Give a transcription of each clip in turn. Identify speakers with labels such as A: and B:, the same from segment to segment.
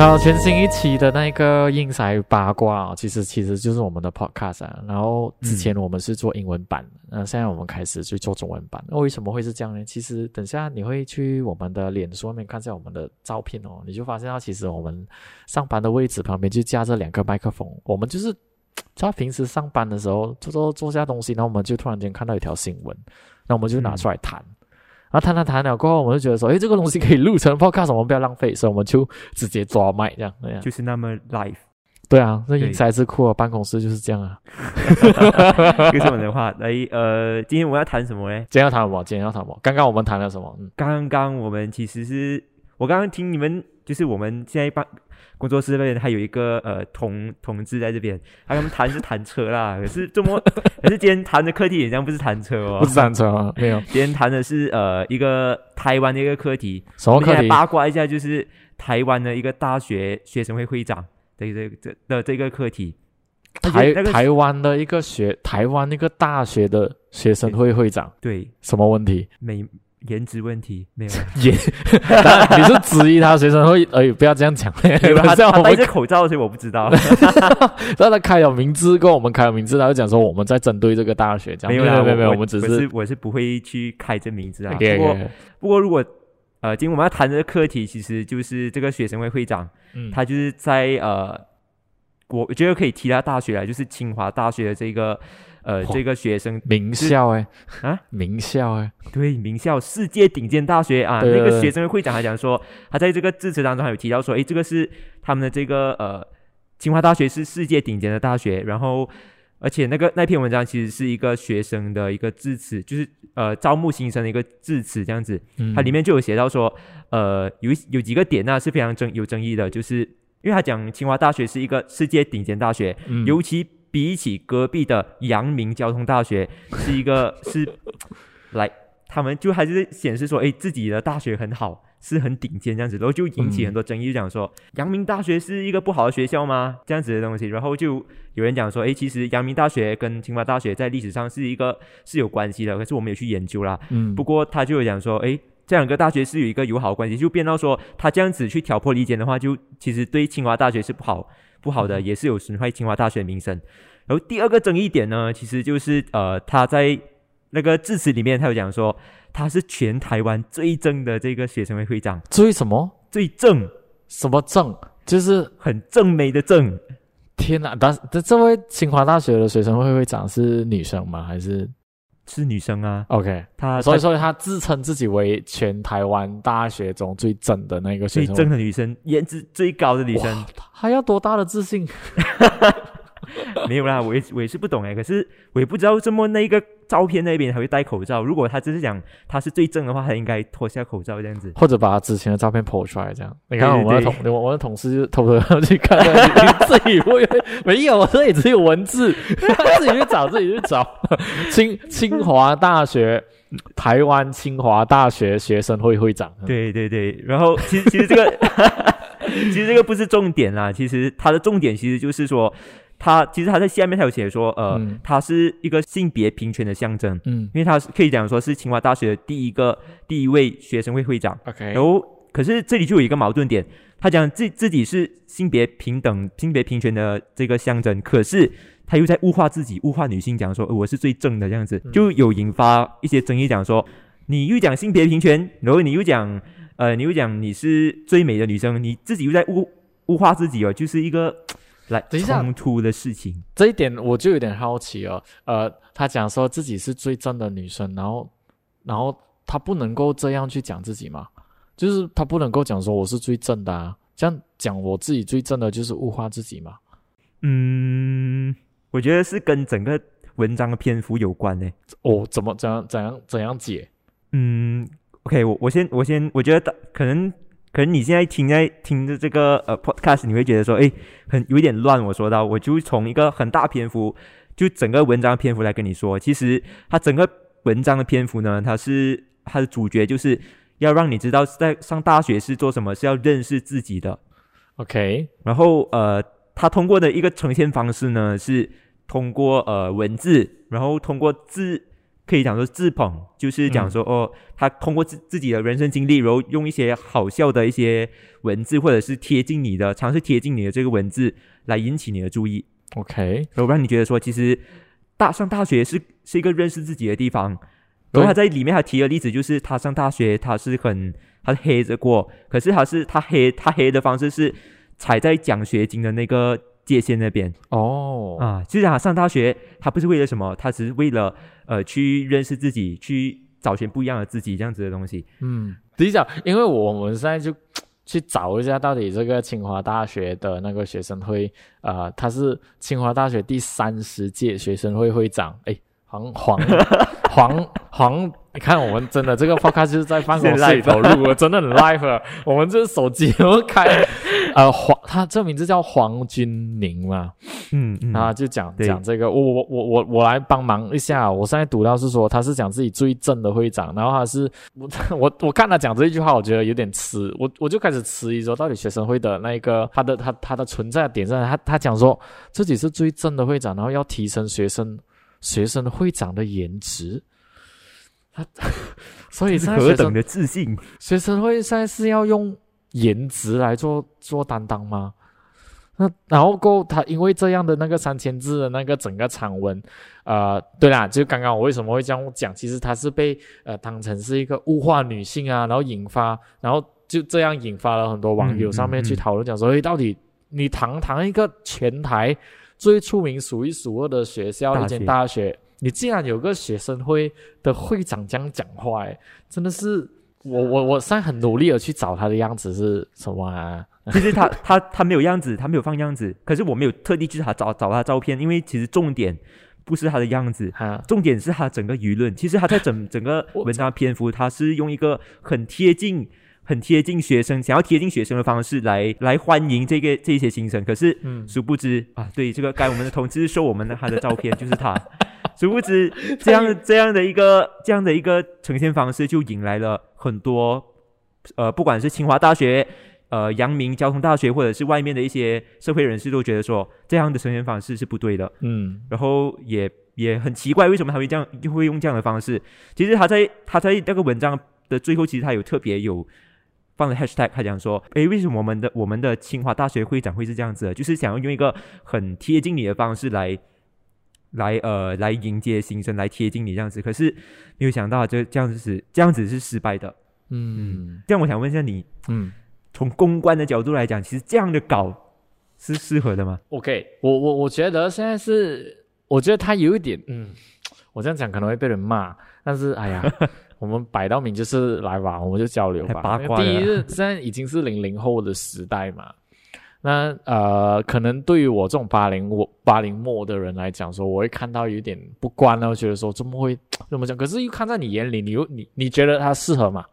A: 好，全新一期的那个硬塞八卦啊，其实其实就是我们的 podcast 啊。然后之前我们是做英文版，那、现在我们开始去做中文版。那为什么会是这样呢？其实等下你会去我们的脸书上面看一下我们的照片哦，你就发现到其实我们上班的位置旁边就架着两个麦克风，我们就是 他平时上班的时候做做做下东西，然后我们就突然间看到一条新闻，那我们就拿出来谈。然后谈谈谈了过后，我们就觉得说，诶，这个东西可以录成 podcast，我们不要浪费，所以我们就直接抓麦这样。这样，
B: 就是那么 live。
A: 对啊，那
B: 对
A: 英才智库的办公室就是这样啊。
B: 这个是我的话，来，呃，今天我要谈什么呢？
A: 今天要谈什么？今天要谈什么？刚刚我们谈了什么？嗯，
B: 刚刚我们其实是我刚刚听你们，就是我们现在办工作室那边还有一个呃同同志在这边，他跟他们谈是谈车啦，可是这么可是今天谈的课题好像不是谈车哦
A: 不，是谈车啊，没有
B: 今天谈的是呃一个台湾的一个课题，
A: 什么课题？
B: 八卦一下，就是台湾的一个大学学生会会长的这个这的这个课题。
A: 台
B: 那个
A: 台湾的一个学，台湾那个大学的学生会会长，
B: 对
A: 什么问题？
B: 美颜值问题没有，
A: 也，当然你是质疑他学生会，哎，不要这样讲，
B: 他
A: 这样
B: 戴着口罩，所以我不知道。
A: 让他开了名字，跟我们开了名字，他就讲说我们在针对这个大学，这样。
B: 没有，
A: 没有没有没有，
B: 我
A: 我们只
B: 我是我是不会去开这名字啊。不过不过如果呃，今天我们要谈的课题，其实就是这个学生会会长，
A: 嗯，
B: 他就是在呃，我觉得可以提到大学来，就是清华大学的这个呃这个学生
A: 名校哎
B: 啊，
A: 名校哎，
B: 对名校世界顶尖大学啊，那个学生会会长还讲说，他在这个致辞当中还有提到说，诶，这个是他们的这个呃清华大学是世界顶尖的大学，然后而且那个那篇文章其实是一个学生的一个致辞，就是呃招募新生的一个致辞这样子，
A: 嗯。
B: 它里面就有写到说，呃有有几个点呢、是非常争有争议的，就是因为他讲清华大学是一个世界顶尖大学，
A: 嗯。
B: 尤其比起隔壁的阳明交通大学，是一个 是来，他们就还是显示说，哎，自己的大学很好，是很顶尖这样子，然后就引起
A: 嗯
B: 很多争议，就讲说阳明大学是一个不好的学校吗？这样子的东西，然后就有人讲说，哎，其实阳明大学跟清华大学在历史上是一个是有关系的，可是我们有去研究啦。
A: 嗯
B: 不过他就有讲说，诶，这两个大学是有一个友好关系，就变到说他这样子去挑拨离间的话，就其实对清华大学是不好不好的，也是有损害清华大学的名声。然后第二个争议点呢，其实就是呃他在那个致辞里面，他有讲说他是全台湾最正的这个学生会会长，
A: 至于什么
B: 最正，
A: 什么正，就是
B: 很正美的正，
A: 天哪！但这这位清华大学的学生会会长是女生吗？还是
B: 是女生啊
A: ，OK？
B: 她
A: 所以说她自称自己为全台湾大学中最正的那个学
B: 最
A: 生会，
B: 正的女生，颜值最高的女生。
A: 她要多大的自信？
B: 没有啦，我也我也是不懂哎，可是我也不知道这么那个照片那边还会戴口罩。如果他只是讲他是最正的话，他应该脱下口罩这样子。
A: 或者把他之前的照片 po 出来，这样。你看我们的同我们的同事就偷偷地去看，你自己会没有，这里只有文字，自己去找，自己去找。清清华大学，台湾清华大学学生会会长。
B: 对对对，然后其实其实这个 其实这个不是重点啦，其实它的重点其实就是说，他其实他在下面他有写说，呃，
A: 嗯。
B: 它是一个性别平权的象征，
A: 嗯。
B: 因为他是可以讲说是清华大学的第一个第一位学生会会长。
A: ，OK，
B: 然后，可是这里就有一个矛盾点，他讲自自己是性别平等、性别平权的这个象征，可是他又在物化自己、物化女性，讲说、呃我是最正的这样子，
A: 嗯。
B: 就有引发一些争议，讲说你又讲性别平权，然后你又讲呃，你又讲你是最美的女生，你自己又在物物化自己哦，就是一个来
A: 等一下
B: 冲突的事情。
A: 这一点我就有点好奇哦。呃，他讲说自己是最正的女生，然后然后他不能够这样去讲自己吗？就是他不能够讲说我是最正的啊，这样讲我自己最正的就是物化自己嘛？
B: 嗯，我觉得是跟整个文章的篇幅有关呢。
A: 哦，怎么怎样怎样怎样解？
B: 嗯，OK，我我先我先，我觉得可能可能你现在听在听着这个呃 podcast，你会觉得说，哎，很有一点乱。我说到，我就从一个很大篇幅，就整个文章篇幅来跟你说，其实它整个文章的篇幅呢，它是它的主角就是要让你知道在上大学是做什么，是要认识自己的。
A: OK，
B: 然后呃，它通过的一个呈现方式呢，是通过呃文字，然后通过字可以讲说自捧，就是讲说、哦，他通过自自己的人生经历，然后用一些好笑的一些文字，或者是贴近你的，尝试贴近你的这个文字来引起你的注意
A: ，OK，
B: 然后让你觉得说，其实大上大学是是一个认识自己的地方。然后他在里面还提了例子，就是他上大学，他是很他是黑着过，可是他是他黑他黑的方式是踩在奖学金的那个界限那边
A: 哦，
B: 啊。就是他上大学，他不是为了什么，他只是为了呃去认识自己，去找寻不一样的自己这样子的东西。
A: 嗯，第一讲，因为我们现在就去找一下，到底这个清华大学的那个学生会，呃，他是清华大学第三十届学生会会长，哎，黄黄黄黄，你看我们真的这个 podcast 就是在办公室里头录，我真的很 live，我们这手机都开，呃，黄，他这名字叫黄君宁嘛，
B: 嗯嗯
A: 啊，就讲讲这个，我我我我我来帮忙一下。我现在读到是说他是讲自己最正的会长，然后他是我我我看他讲这一句话，我觉得有点迟，我我就开始迟疑说，到底学生会的那一个他的他他的存在点在哪？他他讲说自己是最正的会长，然后要提升学生学生会长的颜值。他所以现在学生
B: 何等的自信！
A: 学生会现在是要用颜值来做做担当吗？那然后过他因为这样的那个三千字的那个整个长文，呃，对啦，就刚刚我为什么会这样讲，其实他是被呃当成是一个物化女性啊，然后引发，然后就这样引发了很多网友
B: 嗯
A: 上面去讨论，讲说，诶，到底你堂堂一个全台最出名、数一数二的学校，一间
B: 大学，
A: 你竟然有个学生会的会长这样讲话，诶，真的是。我我我现在很努力的去找他的样子是什么啊？
B: 其实他 他他没有样子，他没有放样子，可是我没有特地去他找找他照片，因为其实重点不是他的样子，
A: 哈，
B: 重点是他整个舆论。其实他在整 整个文章篇幅，他是用一个很贴近、很贴近学生，想要贴近学生的方式来来欢迎这个这一些新生。可是
A: 嗯，
B: 殊不知啊，对这个该我们的同志说我们的他的照片就是他，殊不知 这样这样的一个这样的一个呈现方式，就引来了很多呃，不管是清华大学。呃，阳明交通大学或者是外面的一些社会人士都觉得说，这样的呈现方式是不对的。
A: 嗯
B: 然后也也很奇怪，为什么他会这样，就会用这样的方式？其实他在他在那个文章的最后，其实他有特别有放了 hashtag，他讲说，诶，为什么我们的我们的清华大学会长会是这样子的？就是想要用一个很贴近你的方式来来呃来迎接新生，来贴近你这样子。可是没有想到这这样子是这样子是失败的。
A: 嗯
B: 这样我想问一下你，
A: 嗯
B: 从公关的角度来讲，其实这样的搞是适合的吗
A: ？，OK，我我我觉得现在是，我觉得他有一点，嗯，我这样讲可能会被人骂，但是哎呀，我们摆到明就是来吧，我们就交流吧。
B: 八卦
A: 第一是现在已经是零零后的时代嘛，那呃，可能对于我这种八零我八零末的人来讲说，我会看到有点不关了，我觉得说怎么会这么讲？可是又看在你眼里，你又你你觉得他适合吗？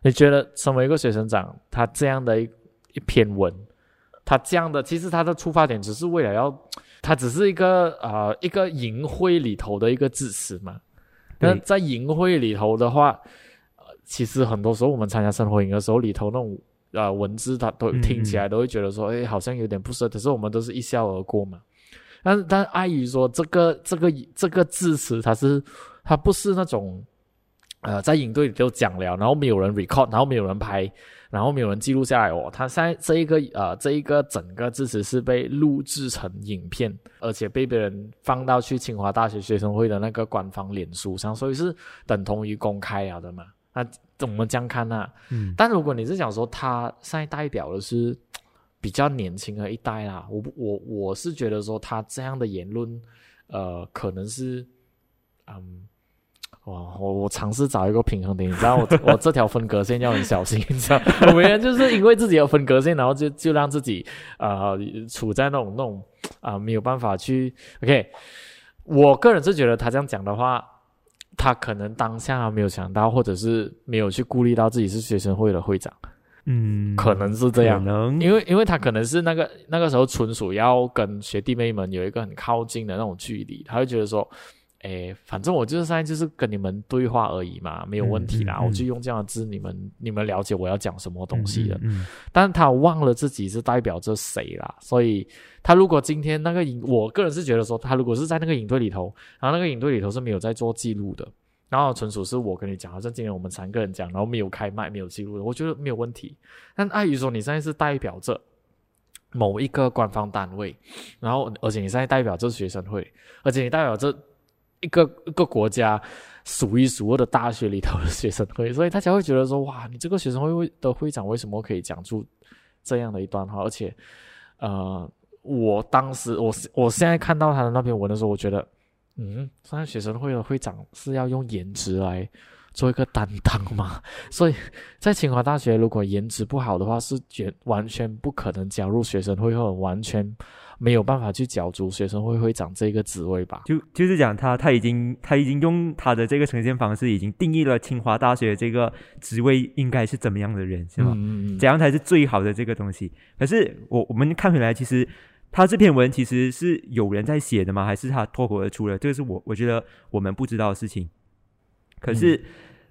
A: 你觉得身为一个学生长，他这样的一一篇文，他这样的其实他的出发点只是为了要，他只是一个呃一个淫秽里头的一个支持嘛。那在淫秽里头的话，呃，其实很多时候我们参加生活营的时候，里头那种呃文字，他都
B: 嗯
A: 听起来都会觉得说，哎、好像有点不舍，可是我们都是一笑而过嘛。但但碍于说这个这个这个字词，它是它不是那种呃在影队里就讲了，然后没有人 record，然后没有人拍，然后没有人记录下来哦。它现在这一个呃这一个整个字词是被录制成影片，而且被别人放到去清华大学学生会的那个官方脸书上，所以是等同于公开了的嘛。那我们这样看啊，
B: 嗯，
A: 但如果你是想说他现在代表的是 比较年轻的一代啦，我不我我是觉得说他这样的言论，呃，可能是，嗯，哇，我我尝试找一个平衡点，你知道我 我这条分隔线要很小心，你知道，有没有人就是因为自己有分隔线，然后就就让自己呃处在那种那种啊、没有办法去，OK，我个人是觉得他这样讲的话。他可能当下没有想到，或者是没有去顾虑到自己是学生会的会长，
B: 嗯，
A: 可能是这样。因为因为他可能是那个那个时候纯属要跟学弟妹们有一个很靠近的那种距离，他会觉得说，诶，反正我就是现在就是跟你们对话而已嘛，没有问题啦，
B: 嗯嗯嗯
A: 我就用这样的字，你们你们了解我要讲什么东西的。
B: 嗯嗯
A: 但是他忘了自己是代表着谁啦，所以他如果今天那个影，我个人是觉得说，他如果是在那个影队里头，然后那个影队里头是没有在做记录的，然后纯属是我跟你讲，好像今天我们三个人讲，然后没有开麦，没有记录的，我觉得没有问题。但碍于说你现在是代表着某一个官方单位，然后而且你现在代表这学生会，而且你代表着一个一个国家数一数二的大学里头的学生会，所以大家会觉得说，哇，你这个学生会的会长为什么可以讲出这样的一段话？而且，呃，我当时我我现在看到他的那篇文的时候，我觉得。嗯，现在学生会的会长是要用颜值来做一个担当吗？所以在清华大学，如果颜值不好的话，是绝完全不可能加入学生会，或者完全没有办法去角逐学生会会长这个职位吧？
B: 就就是讲他他已经他已经用他的这个呈现方式，已经定义了清华大学这个职位应该是怎么样的人，是吗？
A: 嗯嗯
B: 怎样才是最好的这个东西？可是我我们看回来，其实。他这篇文其实是有人在写的吗？还是他脱口而出的？这个是我我觉得我们不知道的事情。可是，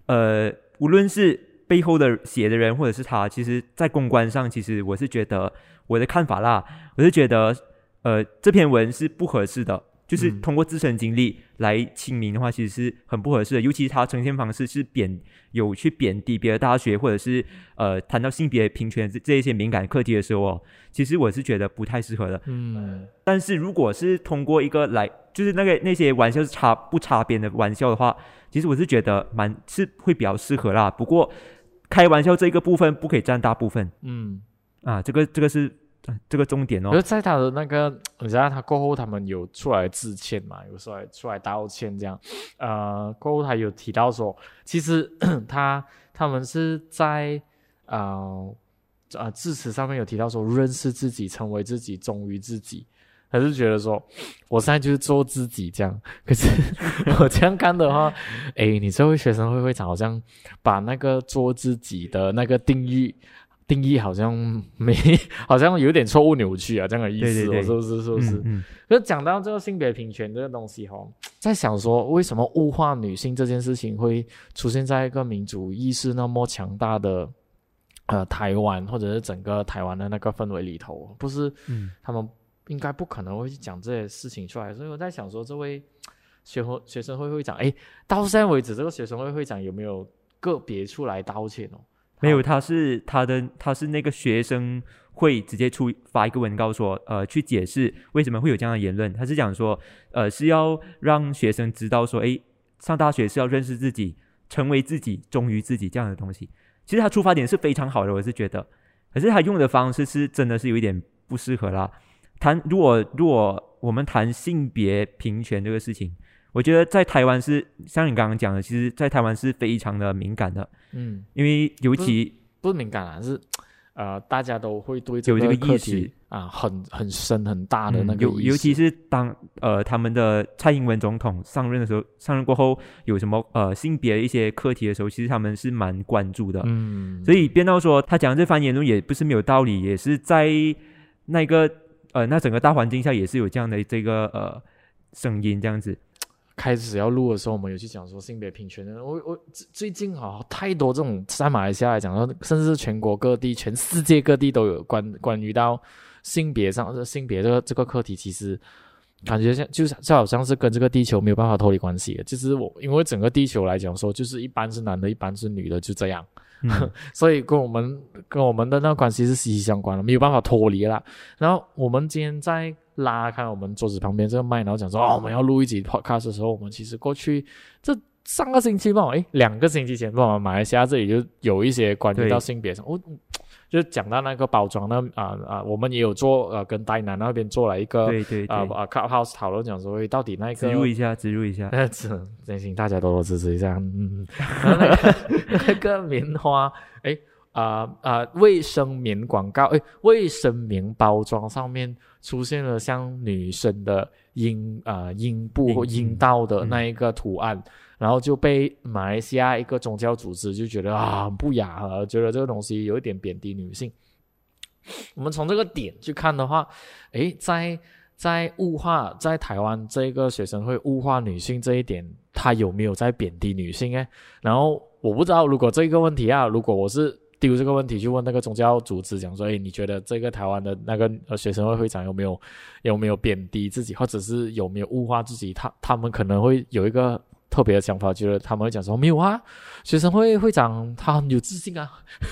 B: 呃，无论是背后的写的人，或者是他，其实，在公关上，其实我是觉得我的看法啦，我是觉得，呃，这篇文是不合适的。就是通过自身经历来亲民的话，其实是很不合适的。尤其他呈现方式是贬有去贬低别的大学，或者是呃谈到性别平权这这一些敏感课题的时候哦，其实我是觉得不太适合的。
A: 嗯，
B: 但是如果是通过一个来，就是那个那些玩笑是插不插边的玩笑的话，其实我是觉得蛮是会比较适合啦。不过开玩笑这个部分不可以占大部分。
A: 嗯，
B: 啊，这个这个是。这个重点哦，
A: 就在他的那个，你知道他过后他们有出来致歉嘛？有出来出来道歉这样，呃，过后他有提到说，其实 他他们是在呃啊致辞上面有提到说，认识自己，成为自己，忠于自己。他是觉得说，我现在就是做自己这样。可是 我这样看的话，哎，你这位学生会会长好像把那个做自己的那个定义。定义好像没，好像有点错误扭曲啊，这样的意思，是不是？是不是？嗯。可是讲到这个性别平权这个东西，哦，在想说，为什么物化女性这件事情会出现在一个民族意识那么强大的呃台湾，或者是整个台湾的那个氛围里头？不是，嗯，他们应该不可能会去讲这些事情出来。所以我在想说，这位学会学生会会长，哎，到现在为止，这个学生会会长有没有个别出来道歉哦？
B: 没有，他是他的，他是那个学生会直接出发一个文告说，呃，去解释为什么会有这样的言论。他是讲说，呃，是要让学生知道说，诶，上大学是要认识自己，成为自己，忠于自己这样的东西。其实他出发点是非常好的，我是觉得，可是他用的方式是真的是有一点不适合啦。谈如果如果我们谈性别平权这个事情。我觉得在台湾是像你刚刚讲的，其实，在台湾是非常的敏感的，
A: 嗯，
B: 因为尤其
A: 不是敏感啊，是呃，大家都会对
B: 有这个
A: 意
B: 识
A: 啊，很很深很大的那个，
B: 尤尤其是当呃他们的蔡英文总统上任的时候，上任过后有什么呃性别一些课题的时候，其实他们是蛮关注的，
A: 嗯，
B: 所以变到说他讲这番言论也不是没有道理，也是在那个呃那整个大环境下也是有这样的这个呃声音这样子。
A: 开始要录的时候，我们有去讲说性别平权。我我最近啊，太多这种在马来西亚来讲，甚至全国各地、全世界各地都有关关于到性别上性别这个这个课题，其实感觉像就是就好像是跟这个地球没有办法脱离关系。就是我因为整个地球来讲说，就是一般是男的，一般是女的，就这样。所以跟我们跟我们的那个关系是息息相关的，没有办法脱离了。然后我们今天在拉开我们桌子旁边这个麦，然后讲说哦，我们要录一集 podcast 的时候，我们其实过去这上个星期吧，诶，两个星期前吧，马来西亚这里就有一些关于到性别上，我。就讲到那个包装，那啊啊，我们也有做呃，跟呆男那边做了一个
B: 对对
A: 啊啊 c u p house 讨论，讲说到底那个
B: 植入一下，植入一下，
A: 真心大家多多支持一下。嗯，那个棉花，哎啊啊，卫生棉广告，哎，卫生棉包装上面出现了像女生的阴啊阴部或阴道的那一个图案。然后就被马来西亚一个宗教组织就觉得啊不雅啊，觉得这个东西有一点贬低女性。我们从这个点去看的话，诶，在在物化在台湾这个学生会物化女性这一点，他有没有在贬低女性？诶，然后我不知道，如果这个问题啊，如果我是丢这个问题去问那个宗教组织，讲说，诶，你觉得这个台湾的那个呃学生会会长有没有有没有贬低自己，或者是有没有物化自己？他他们可能会有一个。特别的想法，觉得他们会讲说没有啊，学生会会长他很有自信啊，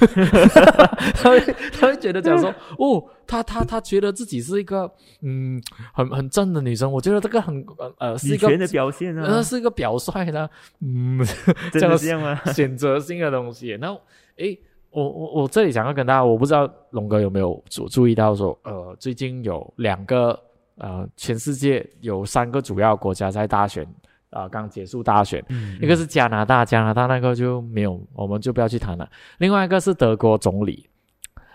A: 他会他会觉得讲说哦，他他他觉得自己是一个嗯很很正的女生，我觉得这个很呃呃是一个
B: 的表现
A: 呃
B: 啊，
A: 是一个表率的，嗯，这样
B: 吗？
A: 选择性的东西。然后，诶，我我我这里想要跟大家，我不知道龙哥有没有注注意到说，呃，最近有两个呃，全世界有三个主要国家在大选啊、刚结束大选，
B: 嗯
A: 一个是加拿大，加拿大那个就没有，我们就不要去谈了。另外一个是德国总理。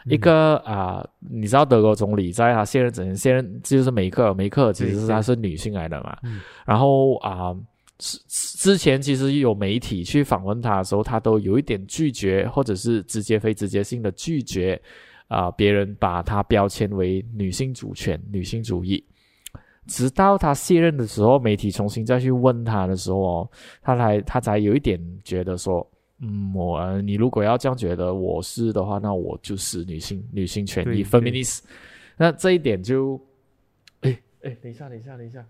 A: 一个啊、你知道德国总理在他卸任之前，卸任就是梅克尔，梅克尔其实是她是女性来的嘛。
B: 嗯
A: 然后啊、之之前其实有媒体去访问他的时候，他都有一点拒绝，或者是直接非直接性的拒绝啊、别人把他标签为女性主权、女性主义。直到他卸任的时候，媒体重新再去问他的时候哦，他才他才有一点觉得说，嗯，我、呃你如果要这样觉得我是的话，那我就是女性女性权益
B: 对
A: feminist。那这一点就，哎哎，等一下，等一下，等一下，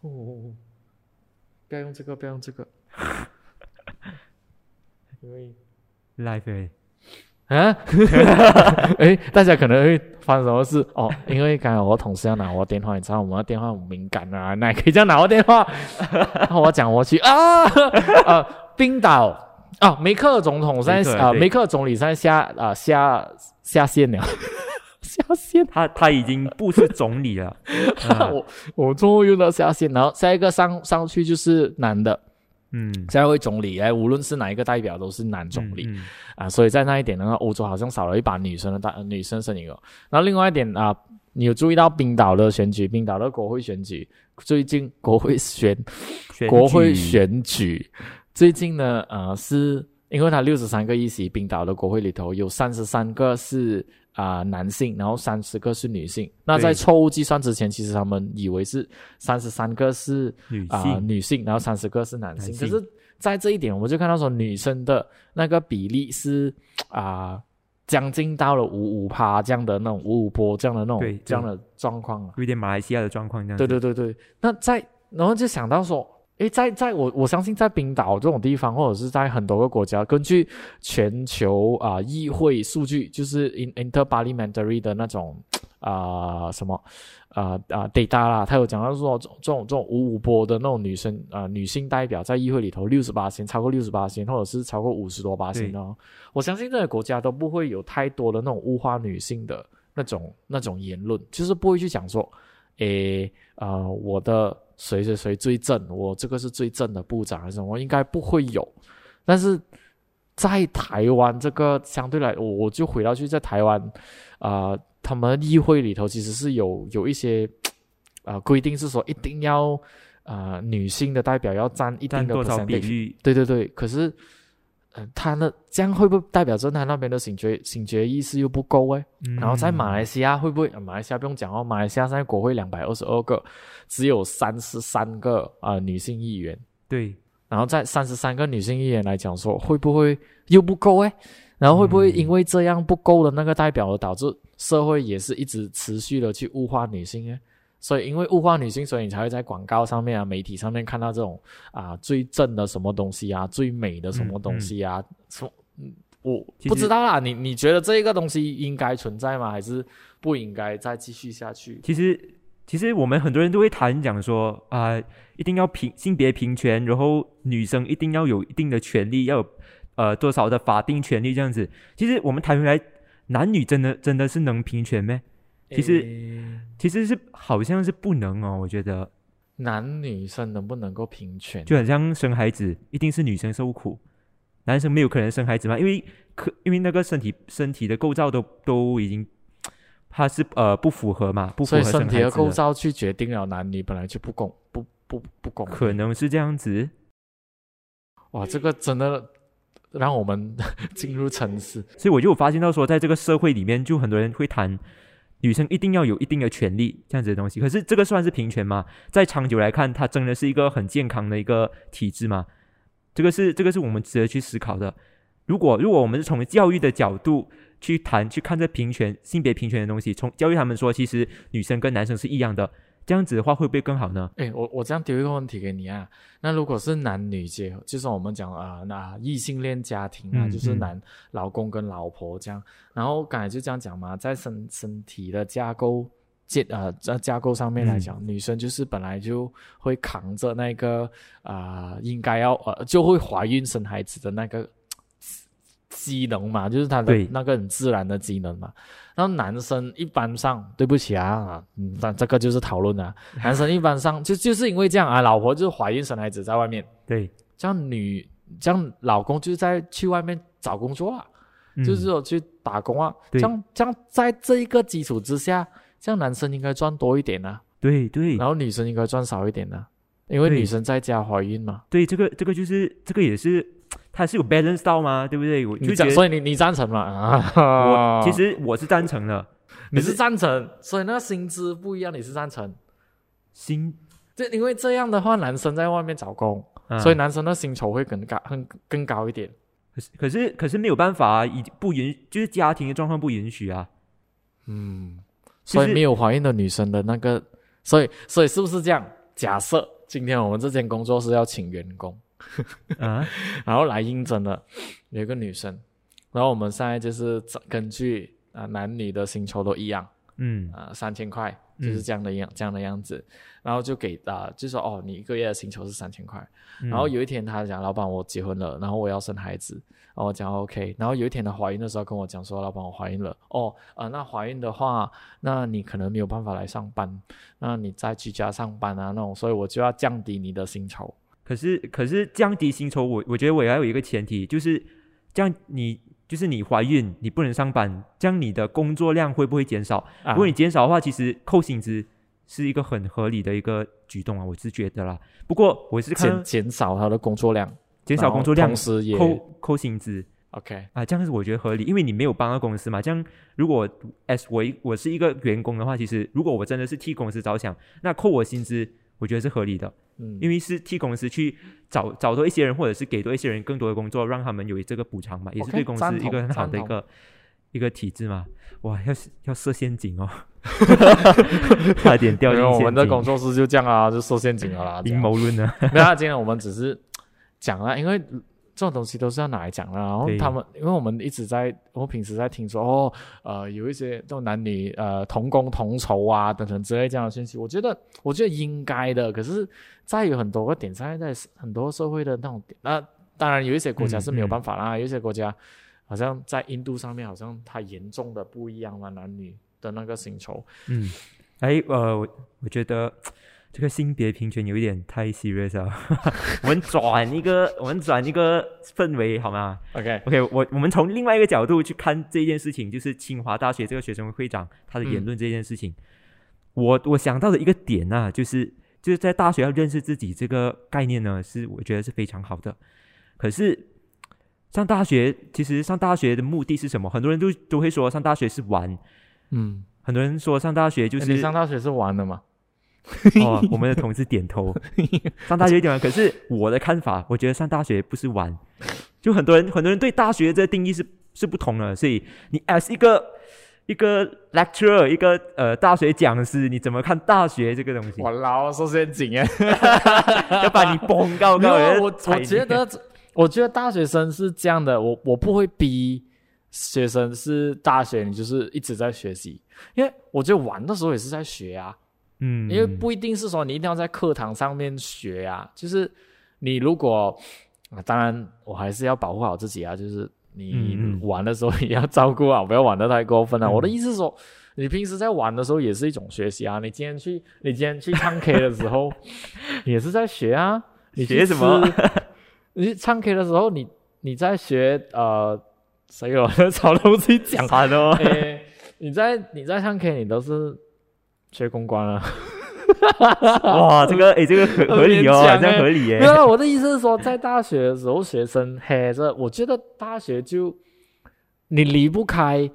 A: 哦哦哦，不要用这个，不要用这个，因为
B: live 欸
A: 啊，哎，大家可能会发生什么事哦？因为刚才我同事要拿我的电话，你知道我们的电话很敏感啊，那也可以这样拿我电话。然后我讲我去啊，呃，冰岛啊，梅克总统现在啊，
B: 梅克
A: 总理现在下啊下下线了，下线。
B: 他他已经不是总理了，啊
A: 我我终于用到下线，然后下一个上上去就是男的，
B: 嗯，
A: 下一位总理，哎，无论是哪一个代表都是男总理。
B: 嗯，嗯
A: 啊，所以在那一点呢，欧洲好像少了一把女生的大、呃女生身影哦。然后另外一点啊，你有注意到冰岛的选举，冰岛的国会选举，最近国会选
B: 选
A: 国会选举，最近呢，呃，是因为它六十三个议席，冰岛的国会里头有三十三个是啊、男性，然后三十个是女性。那在错误计算之前，其实他们以为是三十三个是啊、
B: 女性，
A: 女性，然后三十个是男性。可是，在这一点，我们就看到说，女生的那个比例是啊、将近到了五五趴这样的那种五五波这样的那种这样的状况啊。
B: 有点马来西亚的状况这样。
A: 对对对对，那在然后就想到说，诶，在在我我相信在冰岛这种地方，或者是在很多个国家，根据全球啊、议会数据，就是 in interparliamentary 的那种啊、什么啊啊 data 啦，他有讲到说这种这种五五波的那种女生啊、女性代表在议会里头六十八先超过六十八先，或者是超过五十多八先
B: 对
A: 哦，我相信这些国家都不会有太多的那种物化女性的那种那种言论，就是不会去讲说。诶，啊，我的谁谁谁最正，我这个是最正的部长还是什么，应该不会有。但是在台湾这个相对来，我我就回到去在台湾，啊、他们议会里头其实是有有一些啊、规定，是说一定要啊、女性的代表要占一定的
B: 比率？
A: 对对对，可是，呃，他那这样会不会代表着他那边的醒觉醒觉意识又不够诶？然后在马来西亚会不会？呃马来西亚不用讲哦，马来西亚现在国会两百二十二个，只有三十三个啊、呃女性议员。
B: 对，
A: 然后在三十三个女性议员来讲说，会不会又不够诶？然后会不会因为这样不够的那个代表而导致社会也是一直持续的去物化女性诶？所以因为物化女性，所以你才会在广告上面啊、媒体上面看到这种啊最正的什么东西啊、最美的什么东西啊，什么嗯我不知道啦。你你觉得这个东西应该存在吗？还是不应该再继续下去？
B: 其实其实我们很多人都会谈讲说啊、一定要平性别平权，然后女生一定要有一定的权利，要有呃多少的法定权利这样子。其实我们谈回来，男女真的真的是能平权咩？其实
A: 诶
B: 其实是好像是不能哦，我觉得
A: 男女生能不能够平权？
B: 就很像生孩子，一定是女生受苦，男生没有可能生孩子嘛，因为可因为那个身体身体的构造都都已经，它是呃不符合嘛，不符合
A: 身体的构造去决定了男女本来就不公不不不公。
B: 可能是这样子。
A: 哇，这个真的让我们 进入沉思。
B: 所以我就有发现到说，在这个社会里面，就很多人会谈女生一定要有一定的权利这样子的东西。可是这个算是平权吗？在长久来看，它真的是一个很健康的一个体制吗？这个是这个是我们值得去思考的。如果如果我们是从教育的角度去谈去看这平权性别平权的东西，从教育他们说，其实女生跟男生是一样的，这样子的话会不会更好呢？
A: 哎，我我这样丢一个问题给你啊，那如果是男女结合，就是我们讲啊，那异性恋家庭啊，
B: 嗯
A: 就是
B: 嗯。
A: 男老公跟老婆这样，然后刚才就这样讲嘛，在身身体的架构结呃在架构上面来讲，女生就是本来就会扛着那个啊、应该要呃就会怀孕生孩子的那个机能嘛，就是他的那个很自然的机能嘛。然后男生一般上，对不起啊，啊嗯，但这个就是讨论啊。男生一般上就就是因为这样啊，老婆就是怀孕生孩子在外面，
B: 对，
A: 这样女这样老公就是在去外面找工作啊，
B: 嗯
A: 就是说去打工啊。这
B: 对
A: 样这样在这一个基础之下，这样男生应该赚多一点啊，
B: 对对
A: 然后女生应该赚少一点啊，因为女生在家怀孕嘛。
B: 对，这个这个就是这个也是它是有 balance 到吗？对不对？我就觉得
A: 所以你你赞成吗？啊，
B: 我 其实我是赞成的，
A: 你是赞成，所以那个薪资不一样，你是赞成。
B: 薪，
A: 这因为这样的话，男生在外面找工，
B: 啊
A: 所以男生的薪酬会更高、更更高一点。
B: 可是可是可是没有办法啊，已不允就是家庭的状况不允许啊。
A: 嗯，所以没有怀孕的女生的那个，所以所以是不是这样？假设今天我们这间工作室要请员工，
B: 啊，
A: 然后来应征的有一个女生，然后我们现在就是根据啊、男女的薪酬都一样
B: 嗯。
A: 啊三千块，就是这样的样、这样的样子，然后就给啊、就说哦你一个月的薪酬是三千块，
B: 嗯。
A: 然后有一天他讲老板我结婚了，然后我要生孩子，然后我讲 OK，然后有一天她怀孕的时候跟我讲说老板我怀孕了，哦呃那怀孕的话，那你可能没有办法来上班，那你在居家上班啊那种，所以我就要降低你的薪酬。
B: 可是可是降低薪酬，我我觉得我也要有一个前提，就是这样你就是你怀孕你不能上班，这样你的工作量会不会减少？
A: 啊
B: 如果你减少的话，其实扣薪资是一个很合理的一个举动啊，我是觉得啦。不过我是看
A: 减减少他的工作量，
B: 减少工作量
A: 同时也
B: 扣扣薪资
A: OK
B: 啊，这样子我觉得合理，因为你没有帮到公司嘛。这样如果 as 我一我是一个员工的话，其实如果我真的是替公司着想，那扣我薪资，我觉得是合理的。
A: 嗯，
B: 因为是替公司去找找多一些人，或者是给多一些人更多的工作，让他们有这个补偿嘛，也是对公司一个很好的一
A: 赞
B: 个一个体制嘛。哇，要要设陷阱哦，差点掉
A: 进我
B: 进陷阱。
A: 们的工作室就这样啊，就设陷阱了啦。
B: 阴谋论呢？
A: 没有啊，今天我们只是讲了，因为这种东西都是要拿来讲的。然后他们，因为我们一直在，我平时在听说，哦，呃，有一些这种男女呃同工同酬啊等等之类这样的信息，我觉得，我觉得应该的。可是，在有很多个点上，在很多社会的那种点，那当然有一些国家是没有办法啦，有一些国家好像在印度上面，好像它严重的不一样嘛，男女的那个薪酬。
B: 嗯，哎，呃，我我觉得这个性别平权有一点太 serious 了，我们转一个，我们转一个氛围好吗？OK，OK，我我们从另外一个角度去看这件事情，就是清华大学这个学生会会长他的言论这件事情。我我想到的一个点呢、就是就是在大学要认识自己这个概念呢，是我觉得是非常好的。可是上大学，其实上大学的目的是什么？很多人都都会说上大学是玩，
A: 嗯，
B: 很多人说上大学就是
A: 你上大学是玩的嘛？
B: 哦，我们的同事点头。上大学一点玩，可是我的看法，我觉得上大学不是玩，就很多人很多人对大学这个定义是是不同的，所以你 as 一个一个 lecturer，一个呃大学讲师，你怎么看大学这个东西？
A: 我老说陷阱哎。
B: 要把你崩高高
A: 我我觉得，我觉得大学生是这样的，我我不会逼学生是大学你就是一直在学习，因为我觉得玩的时候也是在学啊，
B: 嗯，
A: 因为不一定是说你一定要在课堂上面学啊，就是你如果啊，当然我还是要保护好自己啊，就是你玩的时候也要照顾好，不要玩的太过分啊。
B: 嗯
A: 我的意思是说。你平时在玩的时候也是一种学习啊！你今天去，你今天去唱 K 的时候，也是在学啊。你
B: 学什么？
A: 你去唱 K 的时候，你你在学呃，谁有 找东西讲？
B: 惨哦。
A: 诶，你在你在唱 K，你都是学公关啊。
B: 哇，这个 诶，这个合合理哦，这样
A: 很勉强欸
B: 合理耶
A: 没。有啦，我的意思是说，在大学的时候，学生嘿，这，我觉得大学就你离不开，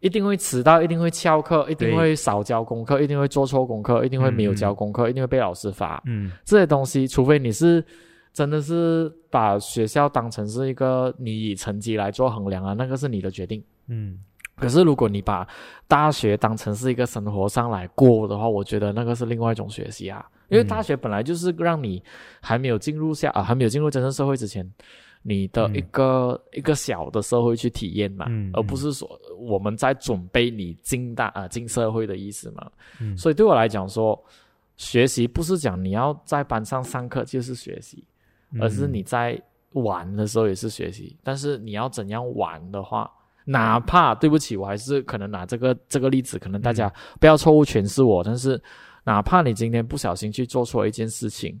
A: 一定会迟到，一定会翘课，一定
B: 对
A: 会少交功课，一定会做错功课，一定会没有交功课，一定会被老师罚。
B: 嗯
A: 这些东西，除非你是真的是把学校当成是一个你以成绩来做衡量啊，那个是你的决定。
B: 嗯
A: 可是如果你把大学当成是一个生活上来过的话，我觉得那个是另外一种学习啊。因为
B: 嗯
A: 大学本来就是让你还没有进入下啊，还没有进入真正社会之前，你的一个、一个小的社会去体验嘛，
B: 嗯
A: 而不是说我们在准备你进大啊进社会的意思嘛。
B: 嗯
A: 所以对我来讲说，学习不是讲你要在班上上课就是学习，
B: 嗯
A: 而是你在玩的时候也是学习。但是你要怎样玩的话，哪怕对不起，我还是可能拿这个这个例子，可能大家不要错误诠释我，但是哪怕你今天不小心去做错一件事情。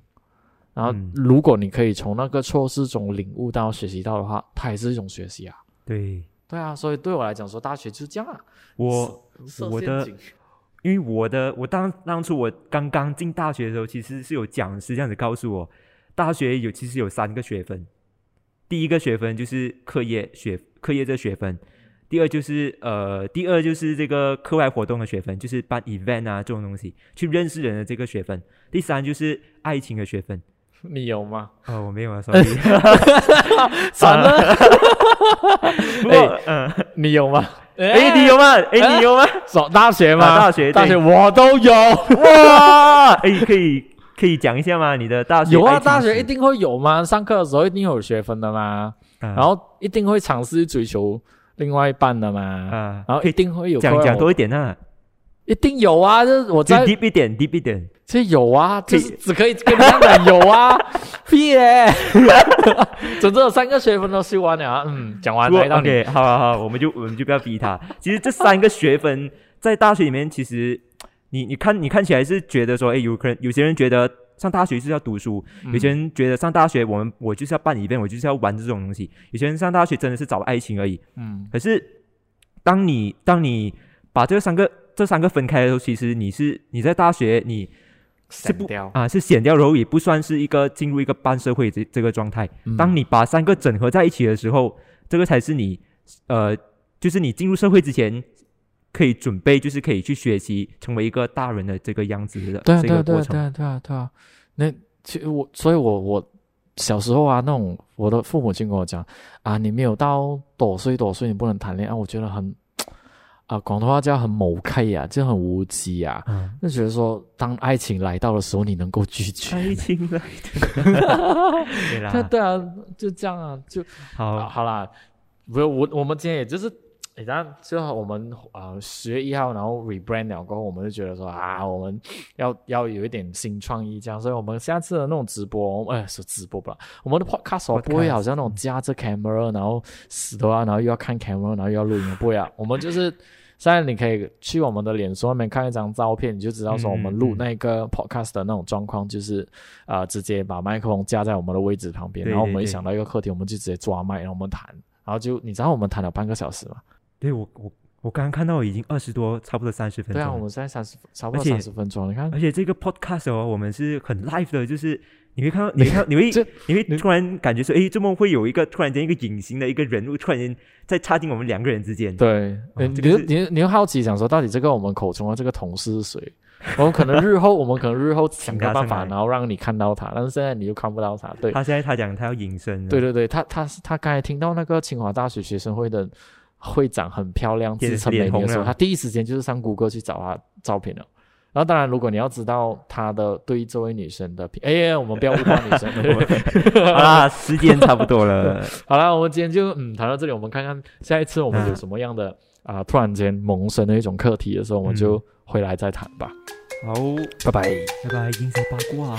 A: 然后
B: 嗯，
A: 如果你可以从那个错事中领悟到、学习到的话，它也是一种学习啊。
B: 对
A: 对啊，所以对我来讲说，大学就是这样啊。
B: 我我的因为我的我当当初我刚刚进大学的时候，其实是有讲师这样子告诉我，大学有其实有三个学分，第一个学分就是课业学课业这学分，第二就是呃第二就是这个课外活动的学分，就是办 event 啊这种东西，去认识人的这个学分，第三就是爱情的学分。
A: 你有吗？
B: 哦，我没有啊，sorry。
A: 算了，
B: 不过，嗯，
A: 你有吗？
B: 哎，你有吗？哎，你有吗？
A: 上大学吗？
B: 啊大学
A: 大学
B: 对
A: 我都有。
B: 哇，哎，可以可以讲一下吗？你的大学
A: 有啊，大学一定会有吗？上课的时候一定有学分的嘛，
B: 啊
A: 然后一定会尝试追求另外一半的嘛，
B: 啊，
A: 然后一定会有
B: 讲讲多一点啊，
A: 一定有啊，这是我
B: 就
A: 在
B: deep 一点，deep 一点。
A: 这有啊，就是只可以跟你这样讲有啊，屁嘞，整整有三个学分都修完了啊，嗯，讲完
B: 不过
A: 来到你。
B: OK，好好好，我们就我们就不要逼他。其实这三个学分在大学里面，其实你你看你看起来是觉得说，哎，有可能有些人觉得上大学是要读书，
A: 嗯
B: 有些人觉得上大学我们我就是要办 event，我就是要玩这种东西。有些人上大学真的是找爱情而已。
A: 嗯
B: 可是当你当你把这三个这三个分开的时候，其实你是你在大学你是不
A: 掉，
B: 啊是显掉，然后也不算是一个进入一个半社会这这个状态。
A: 嗯
B: 当你把三个整合在一起的时候，这个才是你呃，就是你进入社会之前可以准备，就是可以去学习成为一个大人的这个样子的
A: 对啊
B: 这
A: 对啊对啊对。啊对啊对啊，那其实我，所以我我小时候啊，那种我的父母亲跟我讲啊，你没有到多岁多岁，你不能谈恋爱，我觉得很啊，广东话叫很某 K 呀，就很无稽啊。
B: 嗯，
A: 就觉得说，当爱情来到的时候，你能够拒绝。
B: 爱情来的，对
A: 对
B: 啦，
A: 对啊，就这样啊，就啊
B: 好，
A: 好啦，不是我我们今天也就是，诶，当然就我们啊十月一号，然后 rebrand 了过后，我们就觉得说啊，我们要要有一点新创意，这样，所以我们下次的那种直播，哎，是直播吧，我们的 podcast 不会好像那种夹着 camera，然后死的啊，然后又要看 camera，然后又要录音，不会啊，我们就是。现在你可以去我们的脸书上面看一张照片，你就知道说我们录那个 podcast 的那种状况，就是啊、呃直接把麦克风架在我们的位置旁边，
B: 对
A: 然后我们一想到一个课题，我们就直接抓麦，然后我们谈，然后就你知道我们谈了半个小时吗？
B: 对我我我刚刚看到已经二十多，差不多三十分钟。
A: 对啊，我们现在三十差不多三十分钟，你看
B: 而且这个 podcast 哦，我们是很 live 的，就是你会看到，你会看到，你会
A: 这
B: 你会突然感觉说，哎，这么会有一个突然间一个隐形的一个人物，突然间在插进我们两个人之间。
A: 对，你你
B: 哦这个
A: 你你会好奇想说，到底这个我们口中的这个同事是谁？我们可能日后我们可能日后想个办法，然后让你看到他，但是现在你又看不到他。对，
B: 他现在他讲他要隐身了，
A: 对对对，他他他刚才听到那个清华大学学生会的会长很漂亮、自称美女的时候，他第一时间就是上谷歌去找她照片了。然后当然，如果你要知道他的对这位女生的评，哎，我们不要物化女生。
B: 好啦，时间差不多了，
A: 好了，我们今天就嗯谈到这里，我们看看下一次我们有什么样的啊、突然间萌生的一种课题的时候，我们就回来再谈吧。
B: 好，
A: 拜拜。
B: 拜拜，英才八卦。